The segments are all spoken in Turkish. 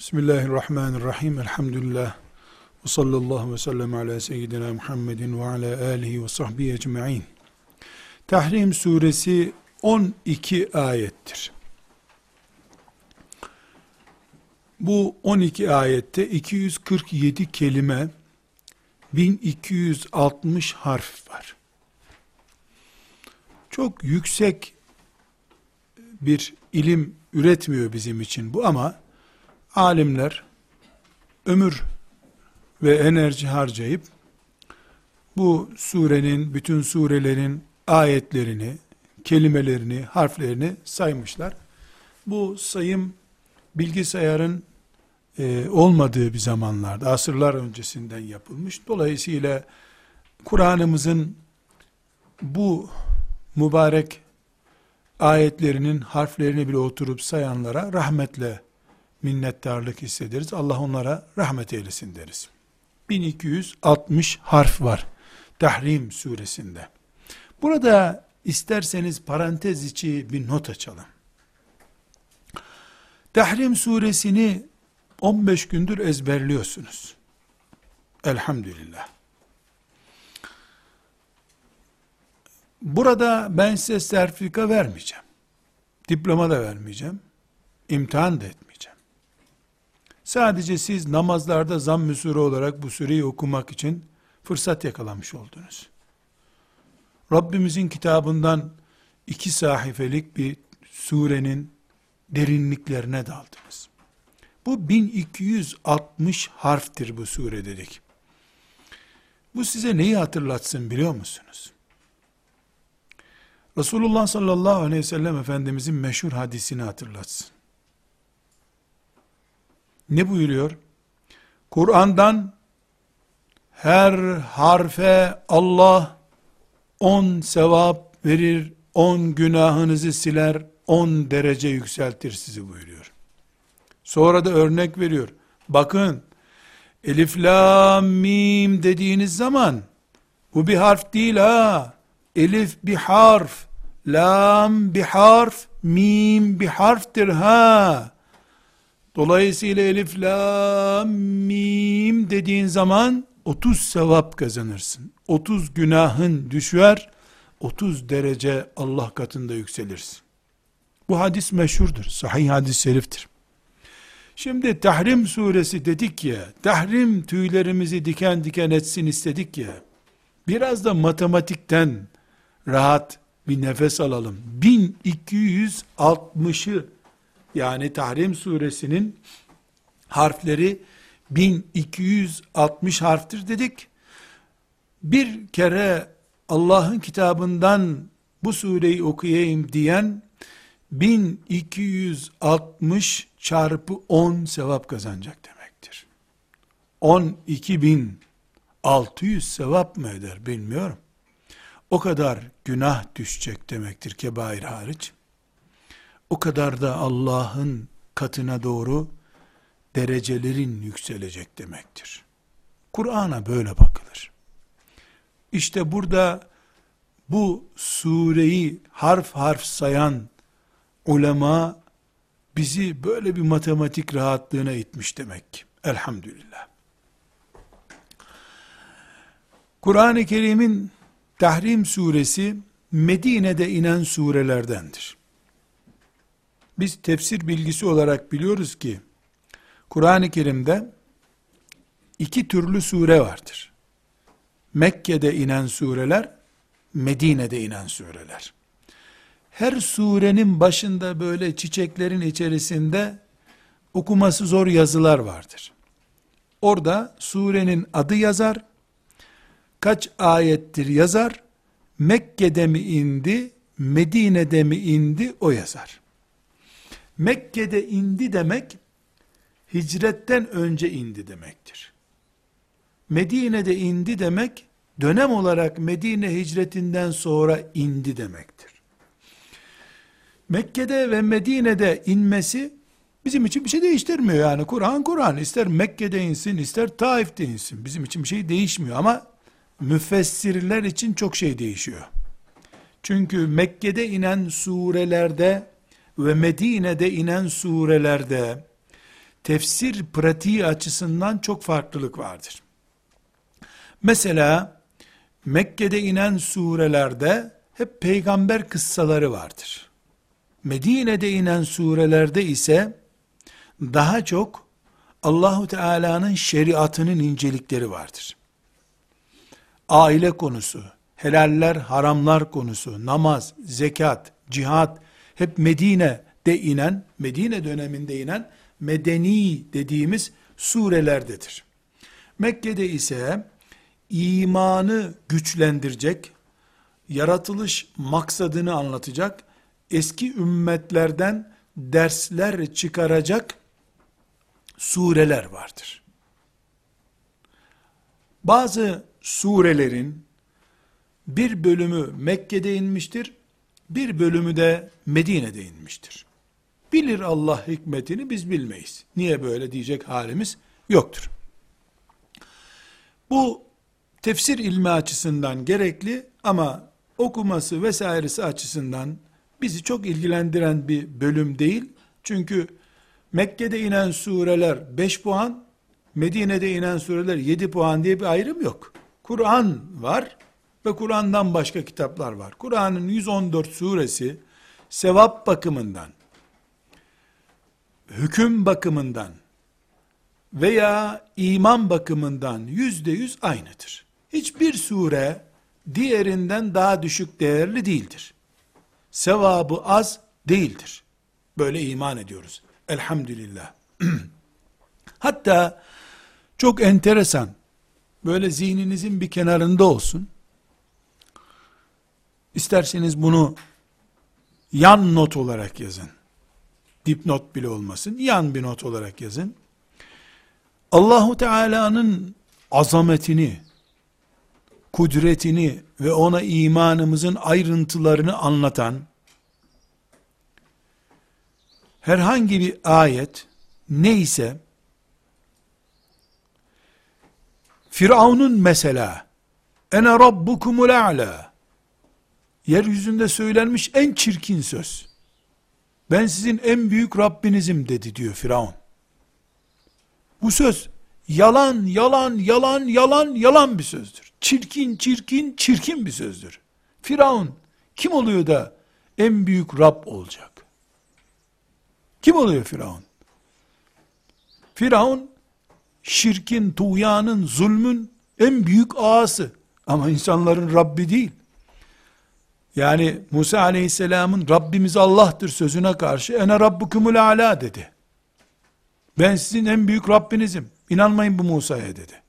Bismillahirrahmanirrahim. Elhamdülillah. Ve sallallahu ve sellem ala seyyidina Muhammedin ve ala alihi ve sahbihi ecma'in. Tahrim suresi 12 ayettir. Bu 12 ayette 247 kelime 1260 harf var. Çok yüksek bir ilim üretmiyor bizim için bu ama alimler ömür ve enerji harcayıp bu surenin, bütün surelerin ayetlerini, kelimelerini, harflerini saymışlar. Bu sayım bilgisayarın e, olmadığı bir zamanlarda, asırlar öncesinden yapılmış. Dolayısıyla Kur'an'ımızın bu mübarek ayetlerinin harflerini bile oturup sayanlara rahmetle minnettarlık hissederiz. Allah onlara rahmet eylesin deriz. 1260 harf var Tahrim suresinde. Burada isterseniz parantez içi bir not açalım. Tahrim suresini 15 gündür ezberliyorsunuz. Elhamdülillah. Burada ben size sertifika vermeyeceğim. Diploma da vermeyeceğim. İmtihan da etmeyeceğim. Sadece siz namazlarda zamm-ı olarak bu sureyi okumak için fırsat yakalamış oldunuz. Rabbimizin kitabından iki sahifelik bir surenin derinliklerine daldınız. Bu 1260 harftir bu sure dedik. Bu size neyi hatırlatsın biliyor musunuz? Resulullah sallallahu aleyhi ve sellem Efendimizin meşhur hadisini hatırlatsın. Ne buyuruyor? Kur'an'dan her harfe Allah on sevap verir, on günahınızı siler, on derece yükseltir sizi buyuruyor. Sonra da örnek veriyor. Bakın, elif, la, mim dediğiniz zaman, bu bir harf değil ha. Elif bir harf, lam bir harf, mim bir harftir ha. Dolayısıyla elif, la, mim dediğin zaman 30 sevap kazanırsın. 30 günahın düşer, 30 derece Allah katında yükselirsin. Bu hadis meşhurdur. Sahih hadis şeriftir. Şimdi Tahrim suresi dedik ya, tahrim tüylerimizi diken diken etsin istedik ya, biraz da matematikten rahat bir nefes alalım. 1260'ı yani Tahrim suresinin harfleri 1260 harftir dedik. Bir kere Allah'ın kitabından bu sureyi okuyayım diyen 1260 çarpı 10 sevap kazanacak demektir. 12.600 sevap mı eder bilmiyorum. O kadar günah düşecek demektir kebair hariç. O kadar da Allah'ın katına doğru derecelerin yükselecek demektir. Kur'an'a böyle bakılır. İşte burada bu sureyi harf harf sayan ulema bizi böyle bir matematik rahatlığına itmiş demek ki. Elhamdülillah. Kur'an-ı Kerim'in Tahrim suresi Medine'de inen surelerdendir. Biz tefsir bilgisi olarak biliyoruz ki Kur'an-ı Kerim'de iki türlü sure vardır. Mekke'de inen sureler, Medine'de inen sureler. Her surenin başında böyle çiçeklerin içerisinde okuması zor yazılar vardır. Orada surenin adı yazar, kaç ayettir yazar, Mekke'de mi indi, Medine'de mi indi o yazar. Mekke'de indi demek, hicretten önce indi demektir. Medine'de indi demek, dönem olarak Medine hicretinden sonra indi demektir. Mekke'de ve Medine'de inmesi, bizim için bir şey değiştirmiyor yani. Kur'an Kur'an, ister Mekke'de insin, ister Taif'te insin. Bizim için bir şey değişmiyor ama, müfessirler için çok şey değişiyor. Çünkü Mekke'de inen surelerde ve Medine'de inen surelerde tefsir pratiği açısından çok farklılık vardır. Mesela Mekke'de inen surelerde hep peygamber kıssaları vardır. Medine'de inen surelerde ise daha çok Allahu Teala'nın şeriatının incelikleri vardır. Aile konusu, helaller, haramlar konusu, namaz, zekat, cihat hep Medine'de inen, Medine döneminde inen medeni dediğimiz surelerdedir. Mekke'de ise imanı güçlendirecek, yaratılış maksadını anlatacak, eski ümmetlerden dersler çıkaracak sureler vardır. Bazı surelerin bir bölümü Mekke'de inmiştir, bir bölümü de Medine'de inmiştir. Bilir Allah hikmetini biz bilmeyiz. Niye böyle diyecek halimiz yoktur. Bu tefsir ilmi açısından gerekli ama okuması vesairesi açısından bizi çok ilgilendiren bir bölüm değil. Çünkü Mekke'de inen sureler 5 puan, Medine'de inen sureler 7 puan diye bir ayrım yok. Kur'an var ve Kur'an'dan başka kitaplar var. Kur'an'ın 114 suresi sevap bakımından, hüküm bakımından veya iman bakımından yüzde yüz aynıdır. Hiçbir sure diğerinden daha düşük değerli değildir. Sevabı az değildir. Böyle iman ediyoruz. Elhamdülillah. Hatta çok enteresan, böyle zihninizin bir kenarında olsun. İsterseniz bunu yan not olarak yazın. Dipnot bile olmasın. Yan bir not olarak yazın. Allahu Teala'nın azametini, kudretini ve ona imanımızın ayrıntılarını anlatan herhangi bir ayet neyse Firavun'un mesela ene rabbukumul a'la yeryüzünde söylenmiş en çirkin söz. Ben sizin en büyük Rabbinizim dedi diyor Firavun. Bu söz yalan, yalan, yalan, yalan, yalan bir sözdür. Çirkin, çirkin, çirkin bir sözdür. Firavun kim oluyor da en büyük Rab olacak? Kim oluyor Firavun? Firavun şirkin, tuğyanın, zulmün en büyük ağası. Ama insanların Rabbi değil. Yani Musa aleyhisselamın Rabbimiz Allah'tır sözüne karşı ene rabbukumul ala dedi. Ben sizin en büyük Rabbinizim. İnanmayın bu Musa'ya dedi.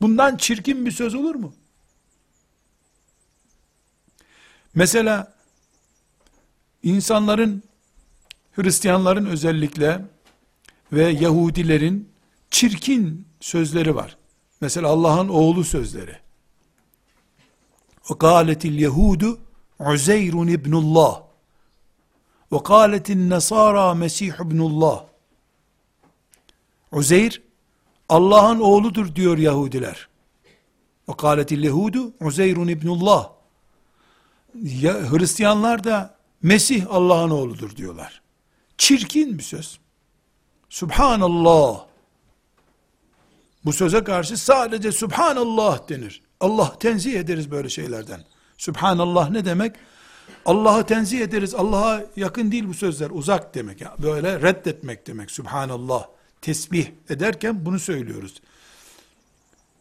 Bundan çirkin bir söz olur mu? Mesela insanların Hristiyanların özellikle ve Yahudilerin çirkin sözleri var. Mesela Allah'ın oğlu sözleri. O kâletil yehudu Uzeyrun ibnullah ve kâletin nesara Mesih ibnullah Uzeyr Allah'ın oğludur diyor Yahudiler. Ve kâletil yehudu Uzeyrun ibnullah ya, Hristiyanlar da Mesih Allah'ın oğludur diyorlar. Çirkin bir söz. Subhanallah. Bu söze karşı sadece Subhanallah denir. Allah tenzih ederiz böyle şeylerden. Subhanallah ne demek? Allah'ı tenzih ederiz. Allah'a yakın değil bu sözler. Uzak demek. Böyle reddetmek demek. Subhanallah. Tesbih ederken bunu söylüyoruz.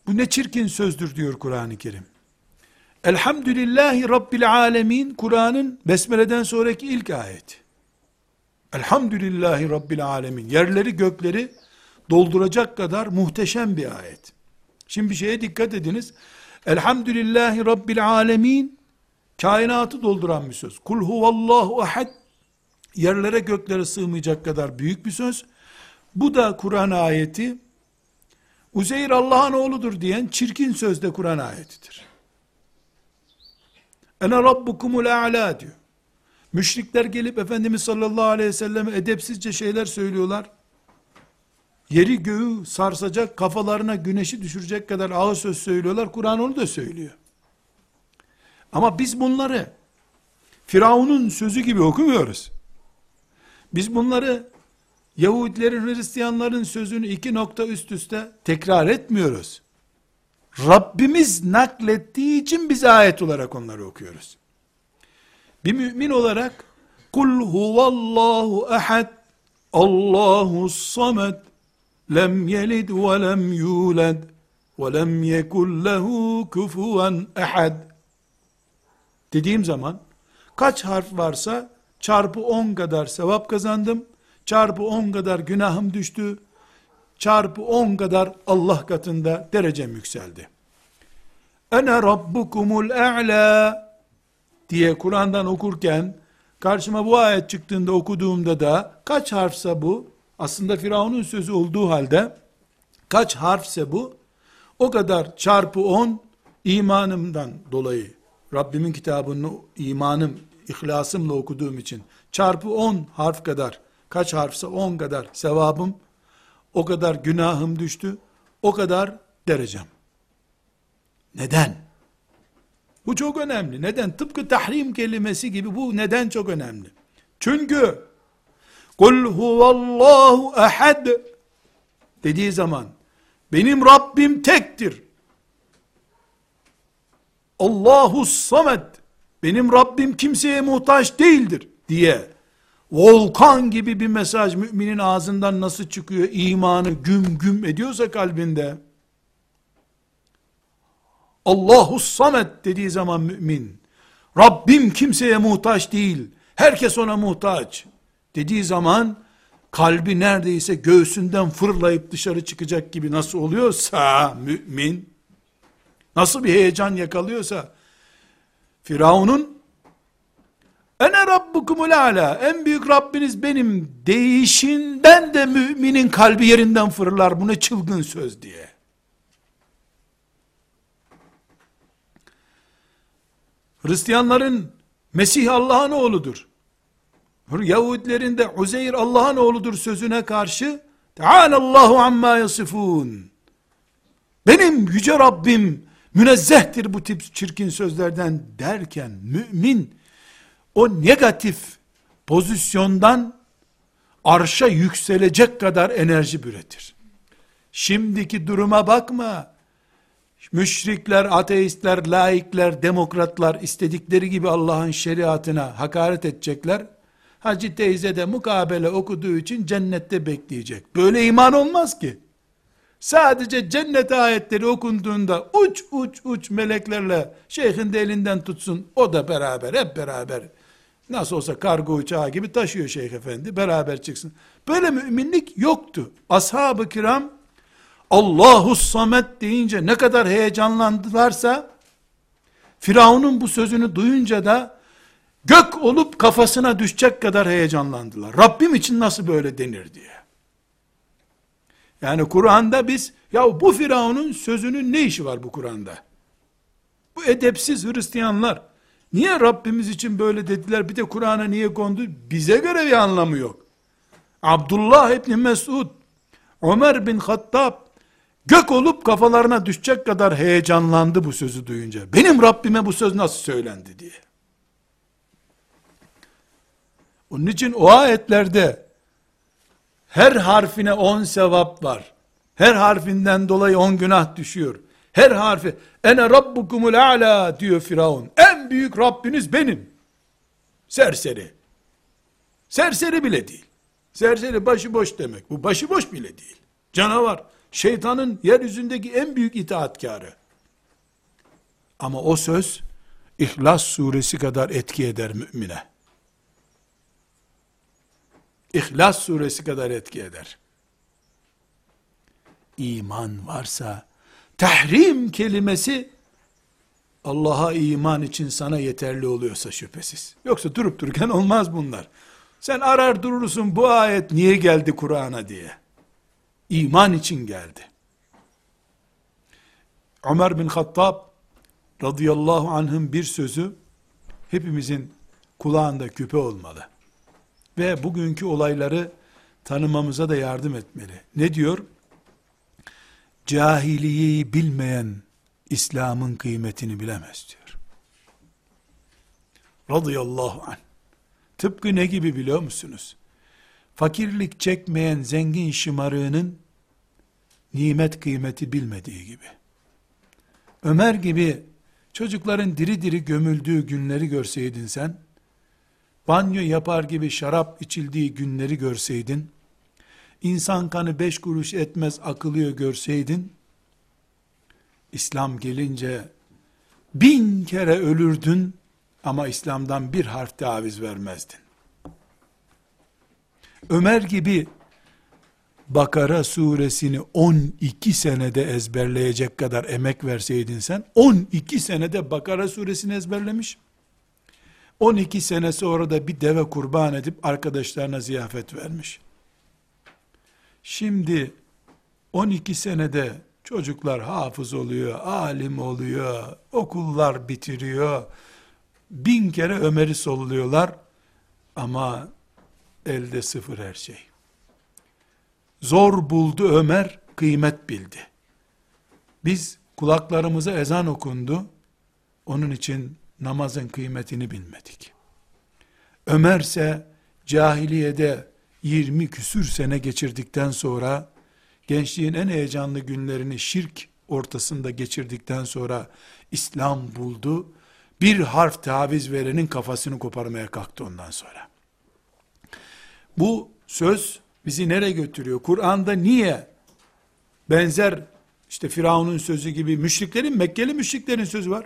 Bu ne çirkin sözdür diyor Kur'an-ı Kerim. Elhamdülillahi Rabbil Alemin Kur'an'ın Besmele'den sonraki ilk ayet. Elhamdülillahi Rabbil Alemin. Yerleri gökleri dolduracak kadar muhteşem bir ayet. Şimdi bir şeye dikkat ediniz. Elhamdülillahi Rabbil Alemin kainatı dolduran bir söz. Kul huvallahu ahad yerlere göklere sığmayacak kadar büyük bir söz. Bu da Kur'an ayeti. Uzeyr Allah'ın oğludur diyen çirkin sözde Kur'an ayetidir. Ene rabbukumul a'la diyor. Müşrikler gelip Efendimiz sallallahu aleyhi ve selleme edepsizce şeyler söylüyorlar. Yeri göğü sarsacak, kafalarına güneşi düşürecek kadar ağır söz söylüyorlar. Kur'an onu da söylüyor. Ama biz bunları Firavun'un sözü gibi okumuyoruz. Biz bunları Yahudilerin, Hristiyanların sözünü iki nokta üst üste tekrar etmiyoruz. Rabbimiz naklettiği için biz ayet olarak onları okuyoruz. Bir mümin olarak kul huvallahu ehad Allahu samed lem yelid ve lem yulad ve lem yekun lehu kufuven ehad dediğim zaman kaç harf varsa çarpı 10 kadar sevap kazandım. Çarpı 10 kadar günahım düştü. Çarpı 10 kadar Allah katında derecem yükseldi. Ene rabbukumul a'la diye Kur'an'dan okurken karşıma bu ayet çıktığında okuduğumda da kaç harfse bu aslında Firavun'un sözü olduğu halde kaç harfse bu o kadar çarpı 10 imanımdan dolayı Rabbimin kitabını imanım, ihlasımla okuduğum için çarpı 10 harf kadar kaç harfse 10 kadar sevabım o kadar günahım düştü o kadar derecem. Neden? Bu çok önemli. Neden? Tıpkı tahrim kelimesi gibi bu neden çok önemli. Çünkü kul huvallahu ehad dediği zaman benim Rabbim tektir. Allahu samet benim Rabbim kimseye muhtaç değildir diye. Volkan gibi bir mesaj müminin ağzından nasıl çıkıyor? İmanı güm güm ediyorsa kalbinde. Allahu samet dediği zaman mümin. Rabbim kimseye muhtaç değil. Herkes ona muhtaç dediği zaman kalbi neredeyse göğsünden fırlayıp dışarı çıkacak gibi nasıl oluyorsa mümin nasıl bir heyecan yakalıyorsa Firavun'un ene rabbukumul ala en büyük Rabbiniz benim değişinden de müminin kalbi yerinden fırlar bu ne çılgın söz diye. Hristiyanların Mesih Allah'ın oğludur. Yahudilerin de Uzeyr Allah'ın oğludur sözüne karşı Teala'llahu amma yasifun. Benim yüce Rabbim münezzehtir bu tip çirkin sözlerden derken mümin o negatif pozisyondan arşa yükselecek kadar enerji üretir. Şimdiki duruma bakma. Müşrikler, ateistler, laikler, demokratlar istedikleri gibi Allah'ın şeriatına hakaret edecekler. Hacı teyze de mukabele okuduğu için cennette bekleyecek. Böyle iman olmaz ki. Sadece cennet ayetleri okunduğunda uç uç uç meleklerle şeyhin de elinden tutsun. O da beraber hep beraber. Nasıl olsa kargo uçağı gibi taşıyor şeyh efendi. Beraber çıksın. Böyle müminlik yoktu. Ashab-ı kiram Allahu samet deyince ne kadar heyecanlandılarsa Firavun'un bu sözünü duyunca da gök olup kafasına düşecek kadar heyecanlandılar. Rabbim için nasıl böyle denir diye. Yani Kur'an'da biz, ya bu Firavun'un sözünün ne işi var bu Kur'an'da? Bu edepsiz Hristiyanlar, niye Rabbimiz için böyle dediler, bir de Kur'an'a niye kondu? Bize göre bir anlamı yok. Abdullah İbni Mesud, Ömer bin Hattab, gök olup kafalarına düşecek kadar heyecanlandı bu sözü duyunca. Benim Rabbime bu söz nasıl söylendi diye. Onun için o ayetlerde her harfine on sevap var. Her harfinden dolayı on günah düşüyor. Her harfi ene rabbukumul a'la diyor Firavun. En büyük Rabbiniz benim. Serseri. Serseri bile değil. Serseri başıboş demek. Bu başıboş bile değil. Canavar. Şeytanın yeryüzündeki en büyük itaatkarı. Ama o söz İhlas suresi kadar etki eder mümine. İhlas suresi kadar etki eder. İman varsa, tahrim kelimesi, Allah'a iman için sana yeterli oluyorsa şüphesiz. Yoksa durup dururken olmaz bunlar. Sen arar durursun bu ayet niye geldi Kur'an'a diye. İman için geldi. Ömer bin Hattab radıyallahu anh'ın bir sözü hepimizin kulağında küpe olmalı ve bugünkü olayları tanımamıza da yardım etmeli. Ne diyor? Cahiliyeyi bilmeyen İslam'ın kıymetini bilemez diyor. Radıyallahu anh. Tıpkı ne gibi biliyor musunuz? fakirlik çekmeyen zengin şımarığının nimet kıymeti bilmediği gibi. Ömer gibi çocukların diri diri gömüldüğü günleri görseydin sen, banyo yapar gibi şarap içildiği günleri görseydin, insan kanı beş kuruş etmez akılıyor görseydin, İslam gelince bin kere ölürdün ama İslam'dan bir harf taviz vermezdin. Ömer gibi Bakara suresini 12 senede ezberleyecek kadar emek verseydin sen, 12 senede Bakara suresini ezberlemiş, 12 sene sonra da bir deve kurban edip arkadaşlarına ziyafet vermiş. Şimdi 12 senede çocuklar hafız oluyor, alim oluyor, okullar bitiriyor, bin kere Ömer'i solluyorlar ama elde sıfır her şey. Zor buldu Ömer, kıymet bildi. Biz kulaklarımıza ezan okundu, onun için namazın kıymetini bilmedik. Ömer ise cahiliyede 20 küsür sene geçirdikten sonra, gençliğin en heyecanlı günlerini şirk ortasında geçirdikten sonra İslam buldu. Bir harf taviz verenin kafasını koparmaya kalktı ondan sonra. Bu söz bizi nereye götürüyor? Kur'an'da niye benzer işte Firavun'un sözü gibi müşriklerin, Mekkeli müşriklerin sözü var.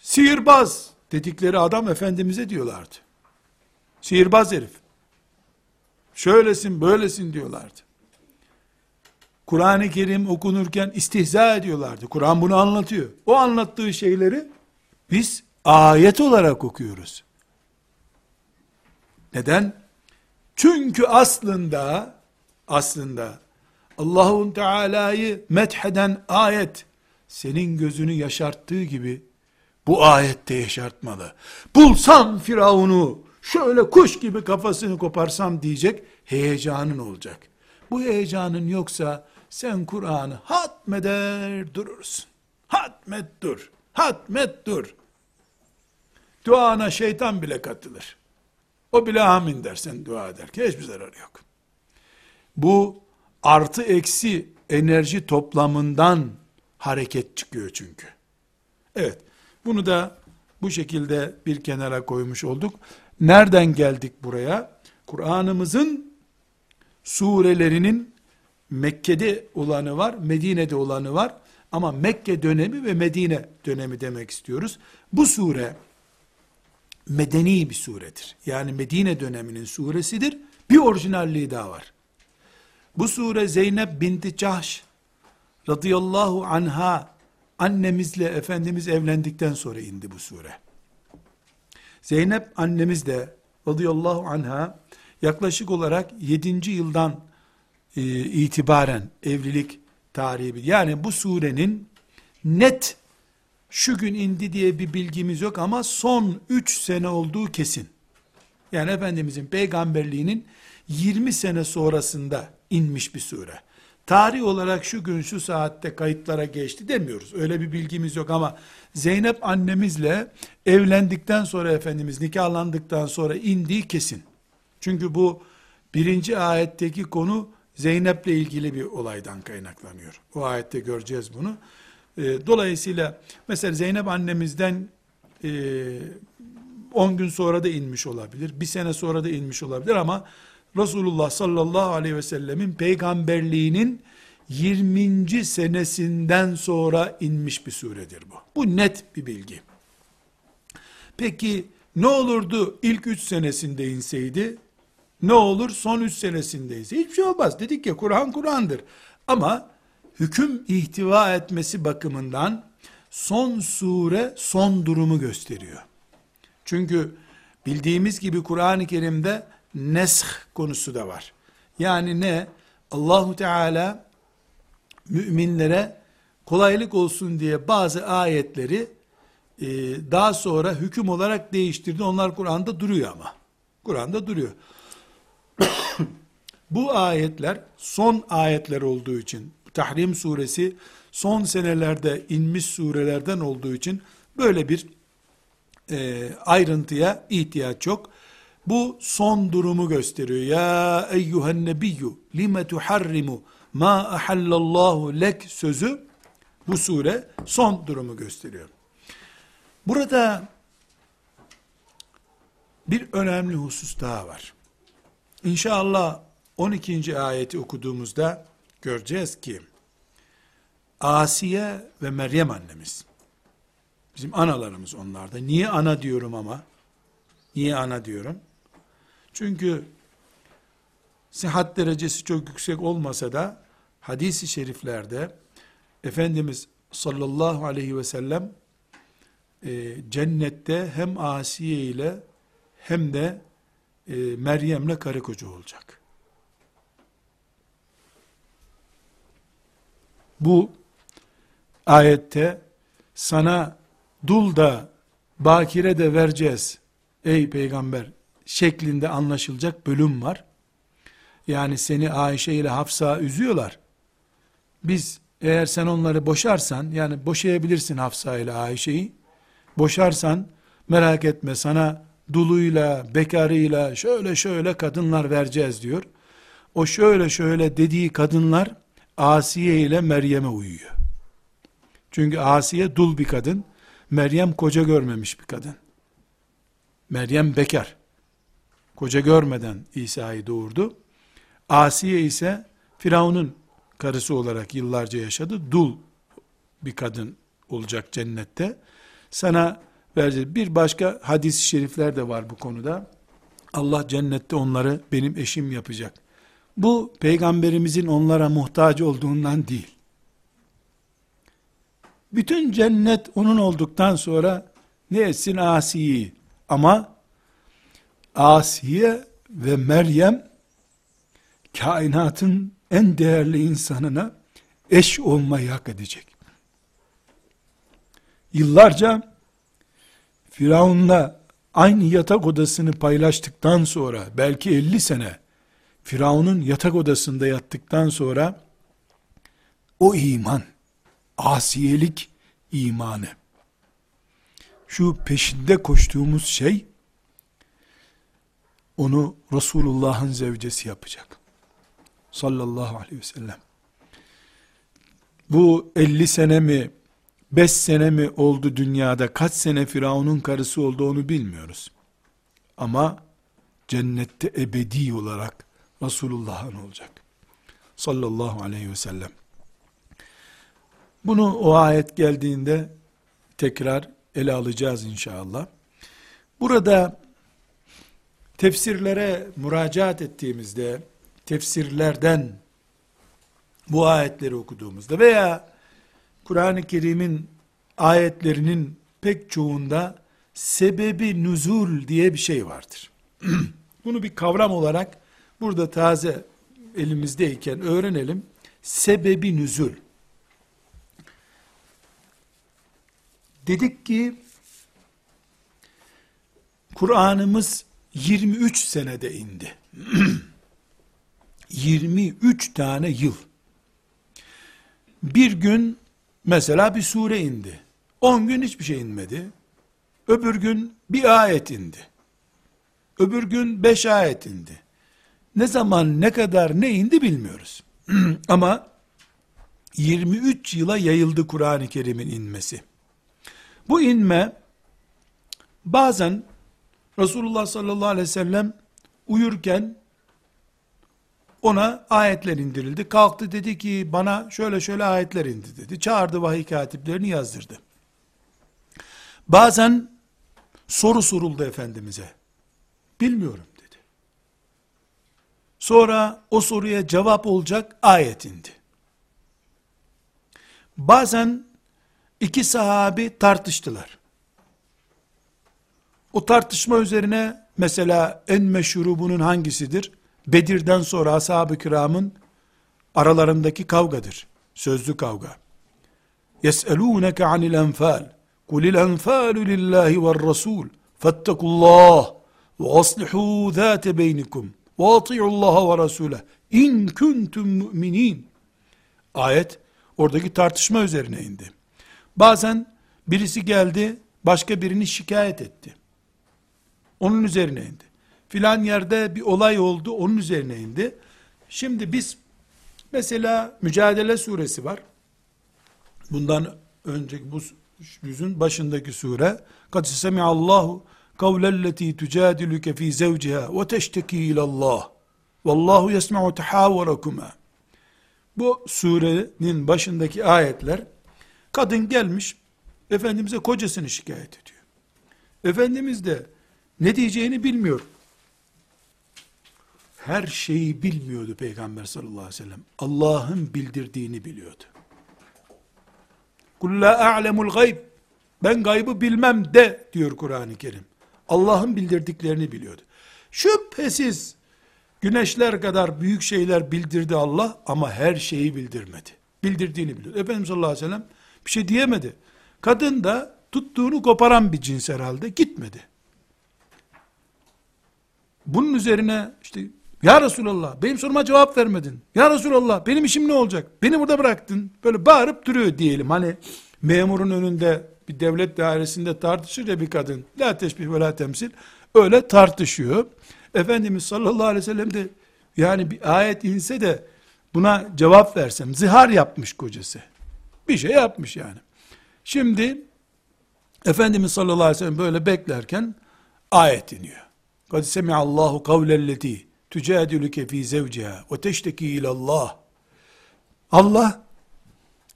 Sihirbaz dedikleri adam Efendimiz'e diyorlardı. Sihirbaz herif. Şöylesin, böylesin diyorlardı. Kur'an-ı Kerim okunurken istihza ediyorlardı. Kur'an bunu anlatıyor. O anlattığı şeyleri biz ayet olarak okuyoruz. Neden? Çünkü aslında aslında Allahun Teala'yı metheden ayet senin gözünü yaşarttığı gibi bu ayette yaşartmalı. Bulsam Firavun'u şöyle kuş gibi kafasını koparsam diyecek heyecanın olacak. Bu heyecanın yoksa sen Kur'an'ı hatmeder durursun. Hatmet dur. Hatmet dur. Duana şeytan bile katılır. O bile amin dersen dua ederken hiçbir zararı yok. Bu artı eksi enerji toplamından hareket çıkıyor çünkü. Evet, bunu da bu şekilde bir kenara koymuş olduk. Nereden geldik buraya? Kur'an'ımızın surelerinin Mekke'de olanı var, Medine'de olanı var. Ama Mekke dönemi ve Medine dönemi demek istiyoruz. Bu sure medeni bir suredir. Yani Medine döneminin suresidir. Bir orijinalliği daha var. Bu sure Zeynep binti Cahş radıyallahu anha annemizle Efendimiz evlendikten sonra indi bu sure. Zeynep annemiz de radıyallahu anha yaklaşık olarak 7. yıldan e, itibaren evlilik tarihi yani bu surenin net şu gün indi diye bir bilgimiz yok ama son 3 sene olduğu kesin. Yani Efendimizin peygamberliğinin 20 sene sonrasında inmiş bir sure. Tarih olarak şu gün şu saatte kayıtlara geçti demiyoruz. Öyle bir bilgimiz yok ama Zeynep annemizle evlendikten sonra Efendimiz nikahlandıktan sonra indiği kesin. Çünkü bu birinci ayetteki konu Zeynep'le ilgili bir olaydan kaynaklanıyor. O ayette göreceğiz bunu. E, dolayısıyla mesela Zeynep annemizden 10 e, gün sonra da inmiş olabilir, bir sene sonra da inmiş olabilir ama Resulullah sallallahu aleyhi ve sellemin peygamberliğinin 20. senesinden sonra inmiş bir suredir bu. Bu net bir bilgi. Peki ne olurdu ilk 3 senesinde inseydi? Ne olur son 3 senesinde ise? Hiçbir şey olmaz. Dedik ya Kur'an Kur'an'dır. Ama hüküm ihtiva etmesi bakımından son sure son durumu gösteriyor. Çünkü bildiğimiz gibi Kur'an-ı Kerim'de nesh konusu da var. Yani ne? Allahu Teala müminlere kolaylık olsun diye bazı ayetleri e, daha sonra hüküm olarak değiştirdi. Onlar Kur'an'da duruyor ama. Kur'an'da duruyor. Bu ayetler son ayetler olduğu için Tahrim suresi son senelerde inmiş surelerden olduğu için böyle bir e, ayrıntıya ihtiyaç yok. Bu son durumu gösteriyor. Ya eyyühen nebiyyü lime tuharrimu ma ahallallahu lek sözü bu sure son durumu gösteriyor. Burada bir önemli husus daha var. İnşallah 12. ayeti okuduğumuzda göreceğiz ki Asiye ve Meryem annemiz bizim analarımız onlarda. Niye ana diyorum ama? Niye ana diyorum? Çünkü sıhhat derecesi çok yüksek olmasa da hadisi şeriflerde Efendimiz sallallahu aleyhi ve sellem e, cennette hem Asiye ile hem de e, Meryem'le karı koca olacak. Bu ayette sana dul da bakire de vereceğiz ey peygamber şeklinde anlaşılacak bölüm var. Yani seni Ayşe ile Hafsa üzüyorlar. Biz eğer sen onları boşarsan yani boşayabilirsin Hafsa ile Ayşe'yi boşarsan merak etme sana duluyla, bekarıyla şöyle şöyle kadınlar vereceğiz diyor. O şöyle şöyle dediği kadınlar Asiye ile Meryem'e uyuyor. Çünkü Asiye dul bir kadın, Meryem koca görmemiş bir kadın. Meryem bekar. Koca görmeden İsa'yı doğurdu. Asiye ise Firavun'un karısı olarak yıllarca yaşadı. Dul bir kadın olacak cennette. Sana vereceğiz. Bir başka hadis-i şerifler de var bu konuda. Allah cennette onları benim eşim yapacak. Bu peygamberimizin onlara muhtaç olduğundan değil. Bütün cennet onun olduktan sonra ne etsin Asiye'yi? Ama Asiye ve Meryem kainatın en değerli insanına eş olmayı hak edecek. Yıllarca Firavun'la aynı yatak odasını paylaştıktan sonra belki 50 sene Firavun'un yatak odasında yattıktan sonra o iman, asiyelik imanı, şu peşinde koştuğumuz şey, onu Resulullah'ın zevcesi yapacak. Sallallahu aleyhi ve sellem. Bu 50 sene mi, 5 sene mi oldu dünyada, kaç sene Firavun'un karısı oldu onu bilmiyoruz. Ama cennette ebedi olarak Resulullah'ın olacak. Sallallahu aleyhi ve sellem. Bunu o ayet geldiğinde tekrar ele alacağız inşallah. Burada tefsirlere müracaat ettiğimizde, tefsirlerden bu ayetleri okuduğumuzda veya Kur'an-ı Kerim'in ayetlerinin pek çoğunda sebebi nüzul diye bir şey vardır. Bunu bir kavram olarak burada taze elimizdeyken öğrenelim. Sebebi nüzul. Dedik ki Kur'an'ımız 23 senede indi. 23 tane yıl. Bir gün mesela bir sure indi. 10 gün hiçbir şey inmedi. Öbür gün bir ayet indi. Öbür gün 5 ayet indi. Ne zaman ne kadar ne indi bilmiyoruz. Ama 23 yıla yayıldı Kur'an-ı Kerim'in inmesi. Bu inme bazen Resulullah sallallahu aleyhi ve sellem uyurken ona ayetler indirildi. Kalktı dedi ki bana şöyle şöyle ayetler indi dedi. Çağırdı vahiy katiplerini yazdırdı. Bazen soru soruldu Efendimiz'e. Bilmiyorum dedi. Sonra o soruya cevap olacak ayet indi. Bazen iki sahabi tartıştılar. O tartışma üzerine mesela en meşhuru bunun hangisidir? Bedir'den sonra ashab-ı kiramın aralarındaki kavgadır. Sözlü kavga. يَسْأَلُونَكَ عَنِ الْاَنْفَالِ قُلِ الْاَنْفَالُ لِلّٰهِ وَالرَّسُولِ فَاتَّقُوا اللّٰهِ وَأَصْلِحُوا ذَاتَ بَيْنِكُمْ وَاطِعُوا اللّٰهَ وَرَسُولَهِ اِنْ كُنْتُمْ مُؤْمِنِينَ Ayet oradaki tartışma üzerine indi. Bazen birisi geldi başka birini şikayet etti. Onun üzerine indi. filan yerde bir olay oldu, onun üzerine indi. Şimdi biz mesela Mücadele suresi var. Bundan önceki bu yüzün başındaki sure. Kad Allahu kavlelleti tujadiluke fi zevciha ve teşteki ilallah. Vallahu yesma'u tahavvurakuma. Bu surenin başındaki ayetler kadın gelmiş Efendimiz'e kocasını şikayet ediyor. Efendimiz de ne diyeceğini bilmiyor. Her şeyi bilmiyordu Peygamber sallallahu aleyhi ve sellem. Allah'ın bildirdiğini biliyordu. Kul la a'lemul gayb. Ben gaybı bilmem de diyor Kur'an-ı Kerim. Allah'ın bildirdiklerini biliyordu. Şüphesiz güneşler kadar büyük şeyler bildirdi Allah ama her şeyi bildirmedi. Bildirdiğini biliyor. Efendimiz sallallahu aleyhi ve sellem bir şey diyemedi. Kadın da tuttuğunu koparan bir cins herhalde gitmedi. Bunun üzerine işte ya Resulallah benim soruma cevap vermedin. Ya Resulallah benim işim ne olacak? Beni burada bıraktın. Böyle bağırıp duruyor diyelim. Hani memurun önünde bir devlet dairesinde tartışır ya bir kadın. La teşbih ve la temsil. Öyle tartışıyor. Efendimiz sallallahu aleyhi ve sellem de yani bir ayet inse de buna cevap versem. Zihar yapmış kocası. Bir şey yapmış yani. Şimdi Efendimiz sallallahu aleyhi ve sellem böyle beklerken ayet iniyor. Kad semi'allahu kavlelleti tücadülüke fi zevciha ve teşteki ilallah. Allah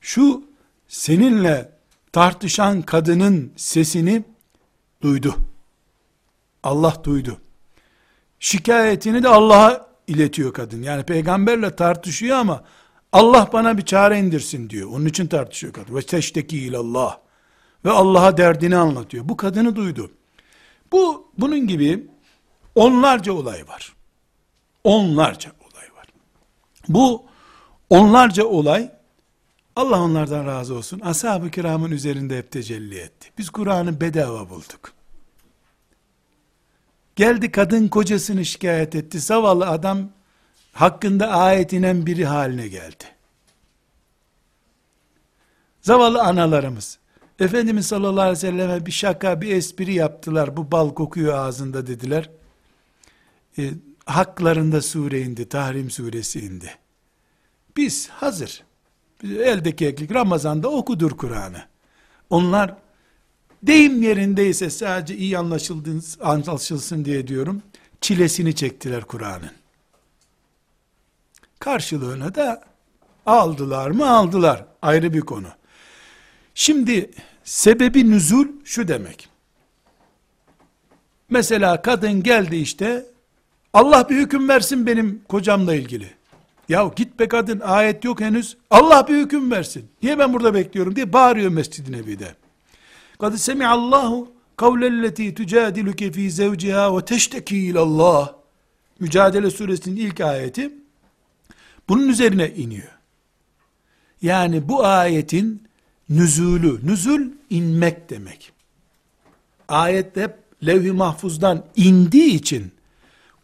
şu seninle tartışan kadının sesini duydu. Allah duydu. Şikayetini de Allah'a iletiyor kadın. Yani peygamberle tartışıyor ama Allah bana bir çare indirsin diyor. Onun için tartışıyor kadın. Ve teşteki ilallah. Ve Allah'a derdini anlatıyor. Bu kadını duydu. Bu bunun gibi onlarca olay var. Onlarca olay var. Bu onlarca olay Allah onlardan razı olsun. Ashab-ı kiramın üzerinde hep tecelli etti. Biz Kur'an'ı bedava bulduk. Geldi kadın kocasını şikayet etti. Zavallı adam hakkında ayet inen biri haline geldi. Zavallı analarımız, Efendimiz sallallahu aleyhi ve selleme bir şaka, bir espri yaptılar, bu bal kokuyor ağzında dediler. E, haklarında sure indi, Tahrim suresi indi. Biz hazır, eldeki eklik Ramazan'da okudur Kur'an'ı. Onlar deyim yerindeyse sadece iyi anlaşılsın diye diyorum, çilesini çektiler Kur'an'ın. Karşılığını da aldılar mı aldılar. Ayrı bir konu. Şimdi sebebi nüzul şu demek. Mesela kadın geldi işte Allah bir hüküm versin benim kocamla ilgili. Ya git be kadın ayet yok henüz. Allah bir hüküm versin. Niye ben burada bekliyorum diye bağırıyor Mescid-i Nebi'de. Kad semi'allahu kavlelleti tücadiluke fi zevciha ve teşteki ilallah. Mücadele suresinin ilk ayeti bunun üzerine iniyor. Yani bu ayetin nüzulü, nüzul inmek demek. Ayet hep levh-i mahfuzdan indiği için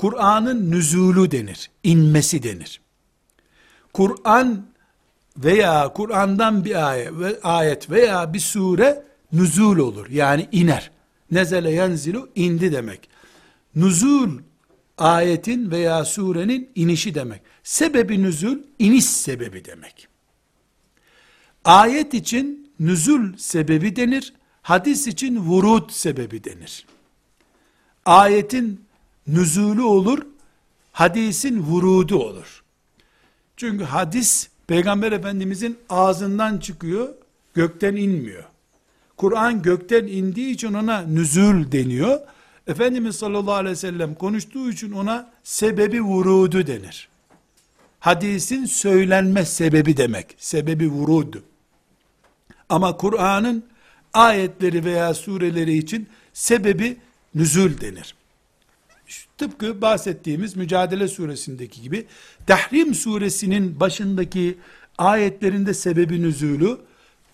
Kur'an'ın nüzulü denir, inmesi denir. Kur'an veya Kur'an'dan bir ayet, ve ayet veya bir sure nüzul olur. Yani iner. Nezele yenzilu indi demek. Nüzul ayetin veya surenin inişi demek. Sebebi nüzul iniş sebebi demek. Ayet için nüzul sebebi denir. Hadis için vurud sebebi denir. Ayetin nüzulü olur, hadisin vurudu olur. Çünkü hadis Peygamber Efendimizin ağzından çıkıyor, gökten inmiyor. Kur'an gökten indiği için ona nüzul deniyor. Efendimiz sallallahu aleyhi ve sellem konuştuğu için ona sebebi vurudu denir. Hadisin söylenme sebebi demek. Sebebi vurud. Ama Kur'an'ın ayetleri veya sureleri için sebebi nüzul denir. Tıpkı bahsettiğimiz Mücadele suresindeki gibi Tahrim suresinin başındaki ayetlerinde sebebi nüzulü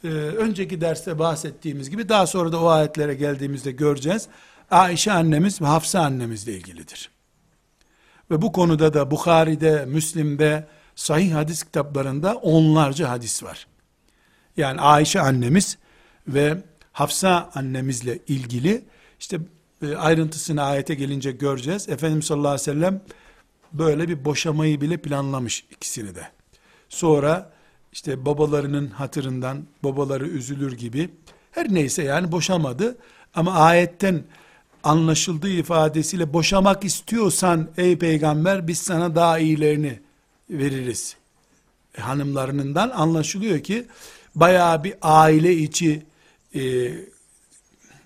e, önceki derste bahsettiğimiz gibi daha sonra da o ayetlere geldiğimizde göreceğiz. Ayşe annemiz ve Hafsa annemizle ilgilidir. Ve bu konuda da Bukhari'de, Müslim'de, sahih hadis kitaplarında onlarca hadis var. Yani Ayşe annemiz ve Hafsa annemizle ilgili işte ayrıntısını ayete gelince göreceğiz. Efendimiz sallallahu aleyhi ve sellem böyle bir boşamayı bile planlamış ikisini de. Sonra işte babalarının hatırından babaları üzülür gibi her neyse yani boşamadı ama ayetten anlaşıldığı ifadesiyle boşamak istiyorsan ey peygamber biz sana daha iyilerini veririz. E, hanımlarından anlaşılıyor ki bayağı bir aile içi e,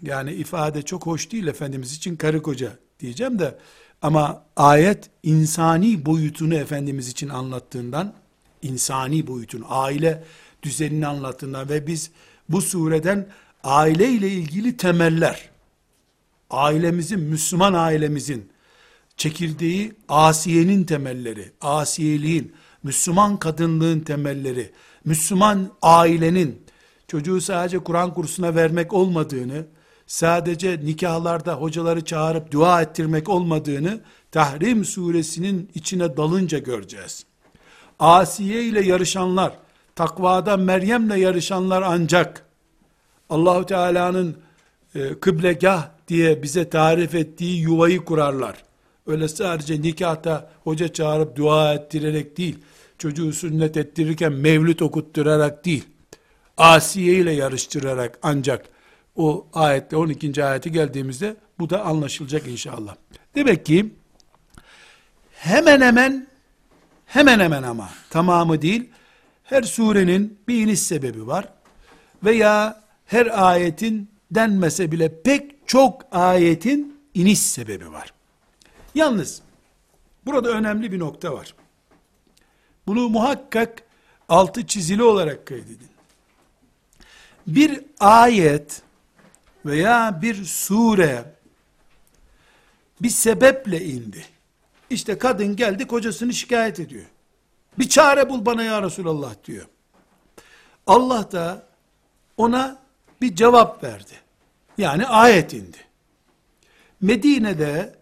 yani ifade çok hoş değil Efendimiz için karı koca diyeceğim de ama ayet insani boyutunu Efendimiz için anlattığından insani boyutunu, aile düzenini anlattığından ve biz bu sureden aile ile ilgili temeller, ailemizin, Müslüman ailemizin çekirdeği asiyenin temelleri, asiyeliğin, Müslüman kadınlığın temelleri, Müslüman ailenin çocuğu sadece Kur'an kursuna vermek olmadığını, sadece nikahlarda hocaları çağırıp dua ettirmek olmadığını Tahrim suresinin içine dalınca göreceğiz. Asiye ile yarışanlar, takvada Meryem'le yarışanlar ancak Allahu Teala'nın e, kıblegah diye bize tarif ettiği yuvayı kurarlar. Öyle sadece nikahta hoca çağırıp dua ettirerek değil, çocuğu sünnet ettirirken mevlüt okutturarak değil, Asiye ile yarıştırarak ancak o ayette 12. ayeti geldiğimizde bu da anlaşılacak inşallah. Demek ki hemen hemen hemen hemen ama tamamı değil her surenin bir iniş sebebi var veya her ayetin denmese bile pek çok ayetin iniş sebebi var. Yalnız burada önemli bir nokta var. Bunu muhakkak altı çizili olarak kaydedin. Bir ayet veya bir sure bir sebeple indi. İşte kadın geldi kocasını şikayet ediyor. Bir çare bul bana ya Resulallah diyor. Allah da ona bir cevap verdi. Yani ayet indi. Medine'de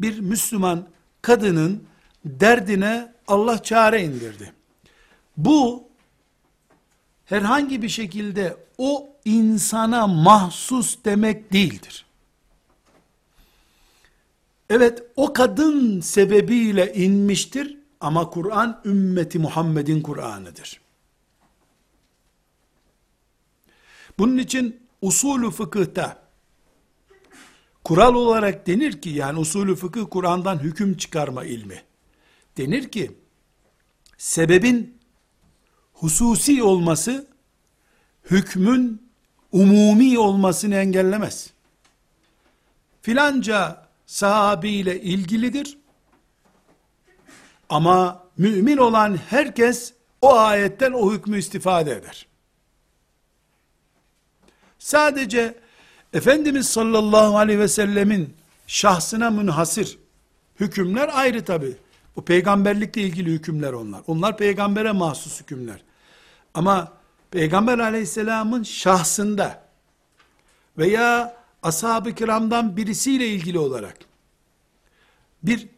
bir Müslüman kadının derdine Allah çare indirdi. Bu herhangi bir şekilde o insana mahsus demek değildir. Evet o kadın sebebiyle inmiştir ama Kur'an ümmeti Muhammed'in Kur'an'ıdır. Bunun için usulü fıkıhta kural olarak denir ki yani usulü fıkıh Kur'an'dan hüküm çıkarma ilmi. Denir ki sebebin hususi olması hükmün umumi olmasını engellemez. Filanca sahabiyle ilgilidir. Ama mümin olan herkes o ayetten o hükmü istifade eder. Sadece Efendimiz sallallahu aleyhi ve sellemin şahsına münhasır hükümler ayrı tabi. Bu peygamberlikle ilgili hükümler onlar. Onlar peygambere mahsus hükümler. Ama Peygamber aleyhisselamın şahsında veya ashab-ı kiramdan birisiyle ilgili olarak bir